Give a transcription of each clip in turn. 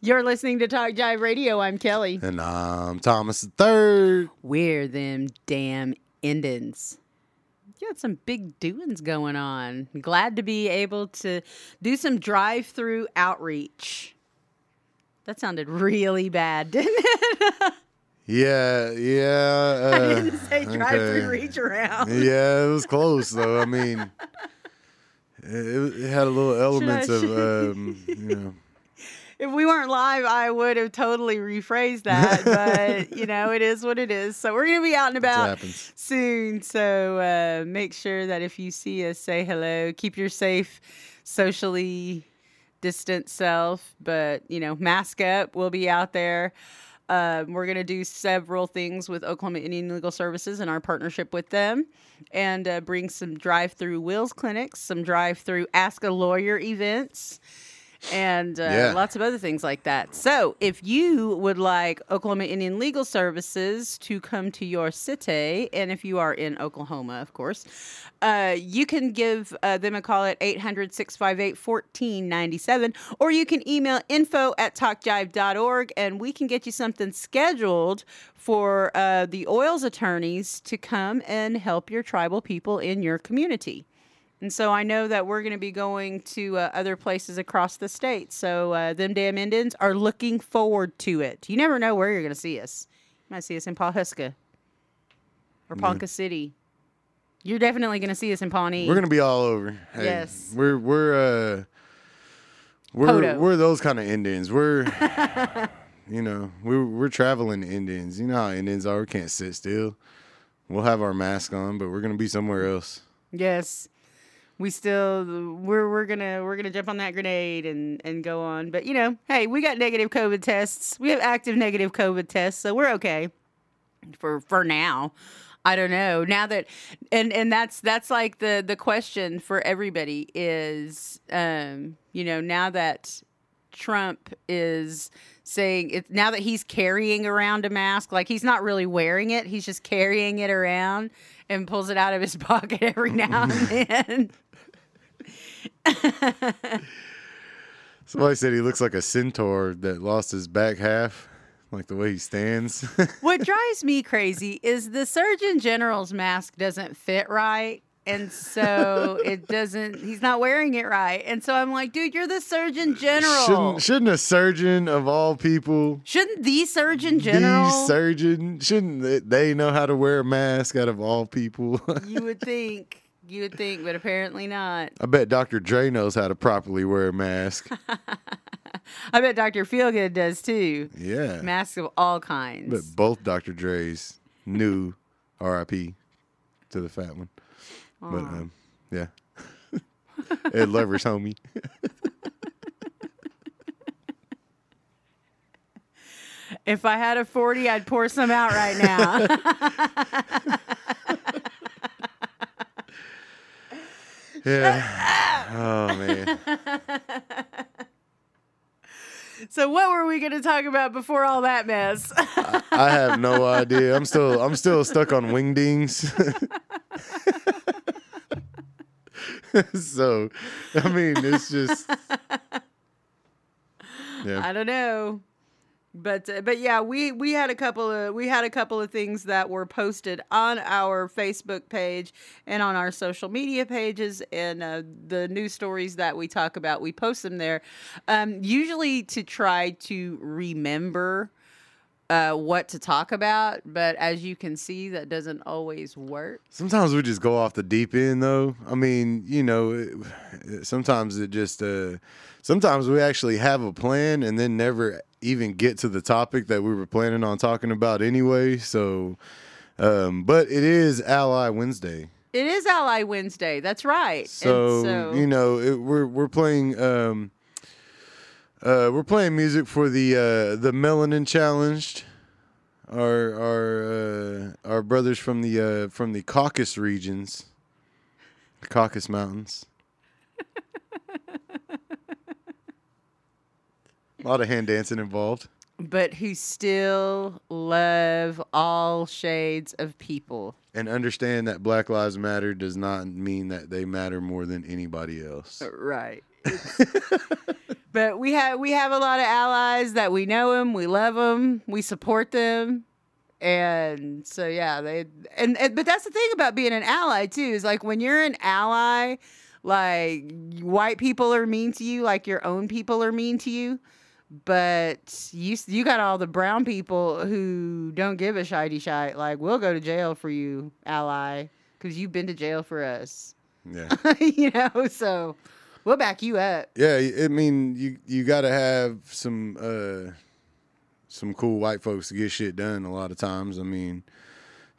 You're listening to Talk Jive Radio. I'm Kelly. And I'm Thomas the Third. We're them damn Indians. You got some big doings going on. Glad to be able to do some drive through outreach. That sounded really bad, didn't it? Yeah, yeah. Uh, I didn't say drive through reach around. Yeah, it was close though. I mean, it, it had a little elements of, um, you know, If we weren't live, I would have totally rephrased that. But, you know, it is what it is. So we're going to be out and about soon. So uh, make sure that if you see us, say hello. Keep your safe, socially distant self. But, you know, mask up. We'll be out there. Um, we're going to do several things with Oklahoma Indian Legal Services and our partnership with them, and uh, bring some drive through Wills clinics, some drive through Ask a Lawyer events, and uh, Yeah. lots of other things like that. So, if you would like Oklahoma Indian Legal Services to come to your city, and if you are in Oklahoma, of course, uh, you can give uh, them a call at 800 658 1497, or you can email info at talkjive.org, and we can get you something scheduled for uh, the oils attorneys to come and help your tribal people in your community. And so I know that we're going to be going to uh, other places across the state. So uh, them damn Indians are looking forward to it. You never know where you're going to see us. You might see us in Pawhuska or Ponca City. You're definitely going to see us in Pawnee. We're gonna be all over. Hey, Yes. we're we're uh, we're Poto. we're those kind of Indians. We're, you know, we're we're traveling Indians. You know how Indians are. We can't sit still. We'll have our mask on, but we're gonna be somewhere else. Yes. We still we're we're gonna we're gonna jump on that grenade and and go on. But you know, hey, we got negative COVID tests. We have active negative COVID tests, so we're okay for for now. I don't know. Now that and and that's that's like the the question for everybody is um you know, now that Trump is saying it now that he's carrying around a mask, like he's not really wearing it, he's just carrying it around and pulls it out of his pocket every now and then. Somebody said he looks like a centaur that lost his back half, like the way he stands. what drives me crazy is the Surgeon General's mask doesn't fit right. And so it doesn't, he's not wearing it right. And so I'm like, dude, you're the Surgeon General. shouldn't shouldn't a surgeon of all people, Shouldn't the Surgeon General? the surgeon, shouldn't they- they know how to wear a mask out of all people? you would think. You would think, but apparently not. I bet Dr. Dre knows how to properly wear a mask. I bet Dr. Feelgood does too. Yeah. Masks of all kinds. But both Dr. Dre's new RIP to the fat one. But um, yeah. Ed Lover's homie. if I had a 40, I'd pour some out right now. Yeah. Oh man. so what were we going to talk about before all that mess? I have no idea. I'm still I'm still stuck on wingdings. so I mean it's just Yeah. I don't know. But uh, but yeah, we we had a couple of we had a couple of things that were posted on our Facebook page and on our social media pages and uh, the news stories that we talk about. We post them there, um, usually to try to remember uh, what to talk about. But as you can see, that doesn't always work. Sometimes we just go off the deep end, though. I mean, you know, it, sometimes it just, uh, sometimes we actually have a plan and then never even get to the topic that we were planning on talking about anyway. So, um, but it is Ally Wednesday. It is Ally Wednesday. That's right. And So, so you know, it, we're we're playing um, uh, we're playing music for the uh, the Melanin Challenged. Our our uh, our brothers from the uh, from the Caucasus regions, the Caucasus Mountains. A lot of hand dancing involved. but who still love all shades of people. And understand that Black Lives Matter does not mean that they matter more than anybody else. Right. but we have we have a lot of allies that we know them, we love them, we support them, and so yeah, they and, and but that's the thing about being an ally too is like when you're an ally, like white people are mean to you, like your own people are mean to you. But you you got all the brown people who don't give a shitey shite. Like we'll go to jail for you, ally, because you've been to jail for us. Yeah. you know, so we'll back you up. Yeah, I mean, you you got to have some uh some cool white folks to get shit done a lot of times. I mean,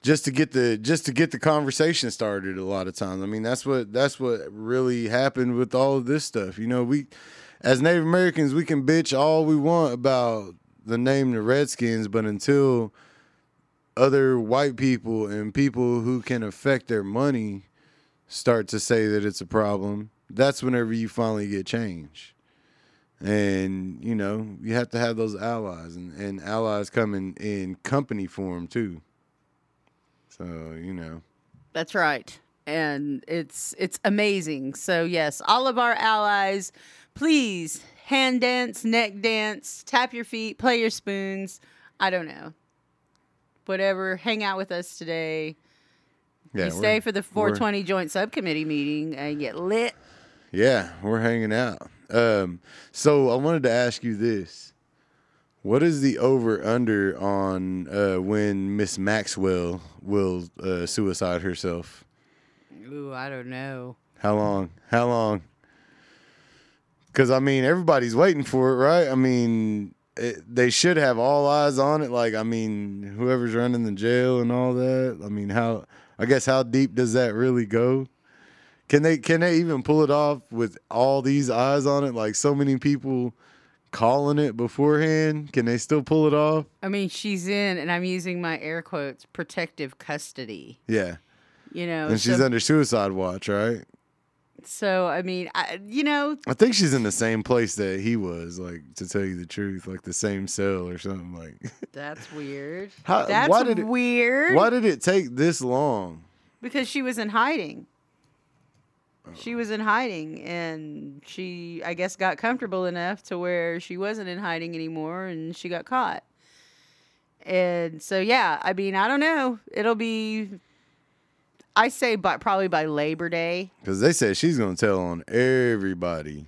just to get the just to get the conversation started a lot of times. I mean, that's what that's what really happened with all of this stuff. You know, we as Native Americans, we can bitch all we want about the name the Redskins, but until other white people and people who can affect their money start to say that it's a problem, that's whenever you finally get change. And, you know, you have to have those allies and, and allies come in, in company form too. So, you know. That's right. And it's it's amazing. So yes, all of our allies, please hand dance, neck dance, tap your feet, play your spoons. I don't know. Whatever, hang out with us today. Yeah, you stay for the 420 joint subcommittee meeting and get lit. Yeah, we're hanging out. Um, so I wanted to ask you this: What is the over under on uh, when Miss Maxwell will uh, suicide herself? Ooh, I don't know. How long? How long? Because I mean, everybody's waiting for it, right? I mean, it, they should have all eyes on it. Like, I mean, whoever's running the jail and all that. I mean, how? I guess how deep does that really go? Can they can they even pull it off with all these eyes on it? Like so many people calling it beforehand. Can they still pull it off? I mean, she's in, and I'm using my air quotes, protective custody. Yeah, You know, and she's so, under suicide watch, right? so I mean, I, you know, I think she's in the same place that he was, like to tell you the truth, like the same cell or something. Like, that's weird. How- that's why did it- weird. why did it take this long? Because she was in hiding. She was in hiding, and she, I guess, got comfortable enough to where she wasn't in hiding anymore, and she got caught. And so, yeah, I mean, I don't know. It'll be, I say, by probably by Labor Day. Because they said she's gonna tell on everybody.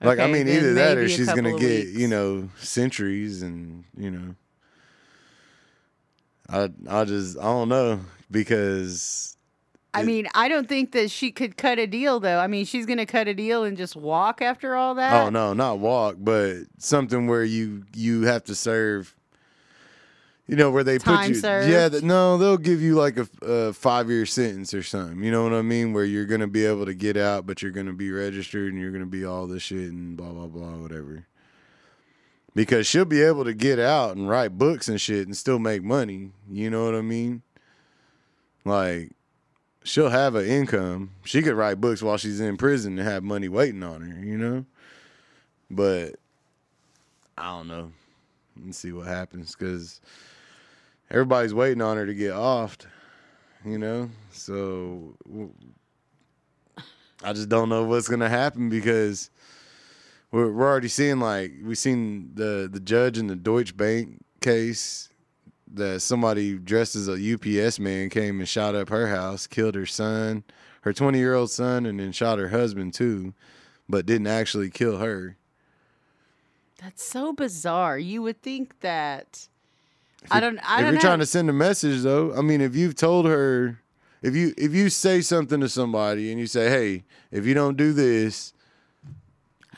Like, I mean, either that or she's gonna get weeks. you know centuries, and you know, I I just I don't know because I mean, I don't think that she could cut a deal, though. I mean, she's going to cut a deal and just walk after all that. oh no, not walk, but something where you you have to serve. You know where they Time put you? served? Yeah, th- no, they'll give you like a, a five year sentence or something. You know what I mean? Where you're gonna be able to get out, but you're gonna be registered and you're gonna be all this shit and blah blah blah whatever. Because she'll be able to get out and write books and shit and still make money. You know what I mean? Like she'll have an income. She could write books while she's in prison and have money waiting on her. You know, but I don't know. Let's see what happens because everybody's waiting on her to get offed, you know? So I just don't know what's going to happen because we're, we're already seeing like we've seen the the judge in the Deutsche Bank case that somebody dressed as a UPS man came and shot up her house, killed her son, her 20-year-old son and then shot her husband too, but didn't actually kill her. That's so bizarre. You would think that. I don't. I if don't you're trying to send a message though, I mean, if you've told her, if you if you say something to somebody and you say, "Hey, if you don't do this,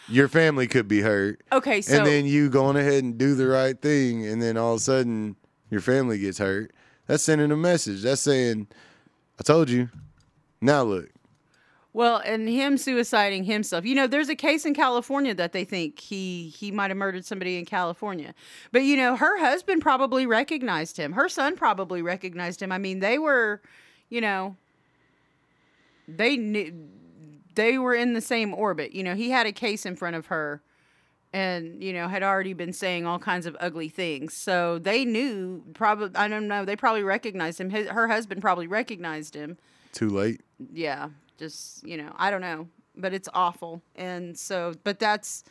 your family could be hurt," okay, so and then you going ahead and do the right thing, and then all of a sudden your family gets hurt, that's sending a message. That's saying, "I told you." Now look, well, and him suiciding himself. You know, there's a case in California that they think he he might have murdered somebody in California. But you know, her husband probably recognized him. Her son probably recognized him. I mean, they were, you know, they knew they were in the same orbit. You know, he had a case in front of her and you know had already been saying all kinds of ugly things so they knew probably i don't know they probably recognized him His, her husband probably recognized him too late. yeah just you know i don't know but it's awful. And so, but that's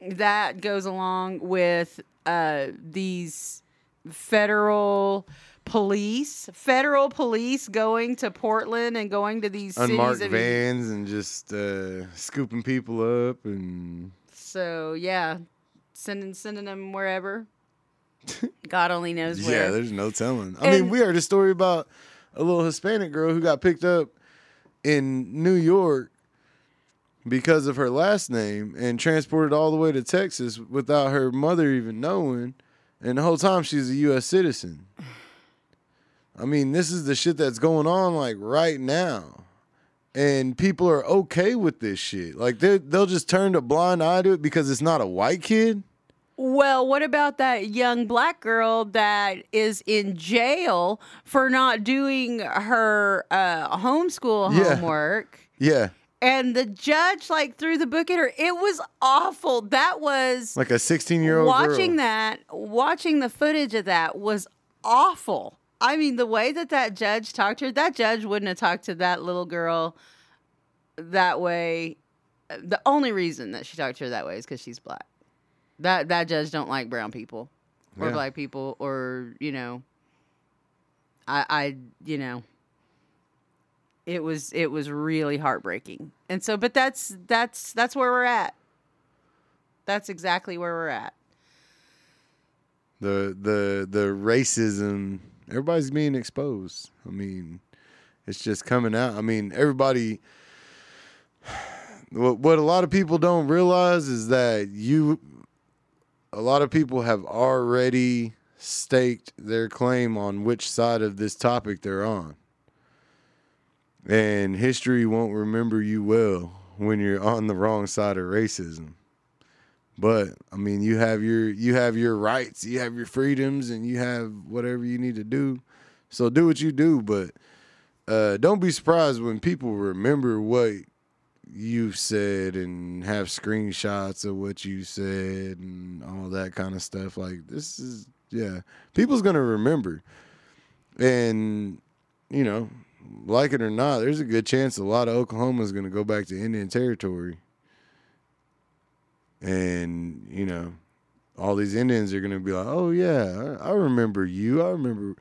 that goes along with uh, these federal police, federal police going to Portland and going to these Unmarked cities. vans and just uh, scooping people up and So yeah, sending sending them wherever. God only knows yeah, there's no telling. I mean, we heard a story about a little Hispanic girl who got picked up in New York because of her last name and transported all the way to Texas without her mother even knowing. And the whole time she's a U.S. citizen. I mean, this is the shit that's going on like right now. And people are okay with this shit. Like they they'll just turn a blind eye to it because it's not a white kid. Well, what about that young black girl that is in jail for not doing her uh, homeschool Yeah. homework? Yeah, And the judge like threw the book at her. It was awful. That was like a 16 year old watching that. Watching the footage of that was awful. I mean, the way that that judge talked to her, that judge wouldn't have talked to that little girl that way. The only reason that she talked to her that way is because she's black. That that judge don't like brown people or Yeah. black people or you know. I I you know. It was it was really heartbreaking, and so but that's that's that's where we're at. That's exactly where we're at. the the the racism everybody's being exposed. I mean it's just coming out. I mean everybody what, what a lot of people don't realize is that you a lot of people have already staked their claim on which side of this topic they're on. And history won't remember you well when you're on the wrong side of racism but I mean, you have your you have your rights, you have your freedoms, and you have whatever you need to do. So do what you do, but uh, don't be surprised when people remember what you said and have screenshots of what you said and all that kind of stuff. Like this is yeah, people's gonna remember, and you know, like it or not, there's a good chance a lot of Oklahoma's gonna go back to Indian territory and you know all these indians are going to be like oh yeah I, I remember you i remember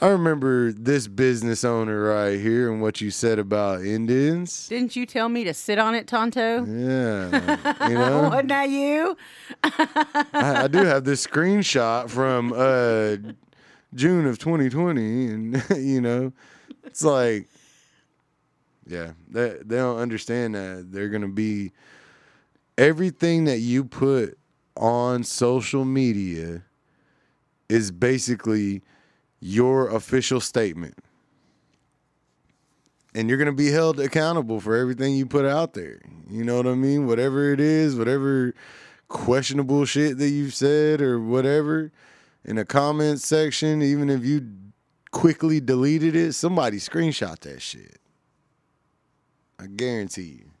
i remember this business owner right here and what you said about indians Didn't you tell me to sit on it, Tonto? yeah you know Wasn't that you? I, I do have this screenshot from uh june of 2020 and you know it's like yeah they, they don't understand that they're going to be everything that you put on social media is basically your official statement. And you're going to be held accountable for everything you put out there. You know what I mean? Whatever it is, whatever questionable shit that you've said or whatever in a comment section, even if you quickly deleted it, somebody screenshot that shit. I guarantee you.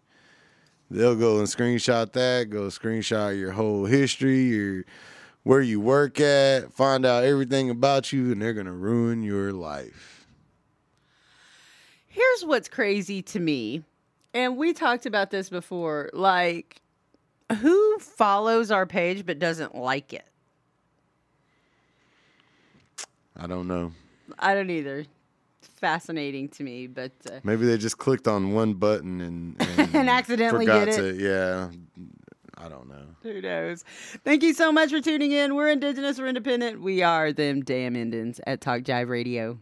They'll go and screenshot that, go screenshot your whole history, your where you work at, find out everything about you, and they're gonna ruin your life. Here's what's crazy to me, and we talked about this before. Like, who follows our page but doesn't like it? I don't know. I don't either. Fascinating to me, but uh, Maybe they just clicked on one button and and, And accidentally forgot did to yeah. I don't know. who knows? Thank you so much for tuning in. We're Indigenous, we're independent. We are them damn Indians at Talk Jive Radio.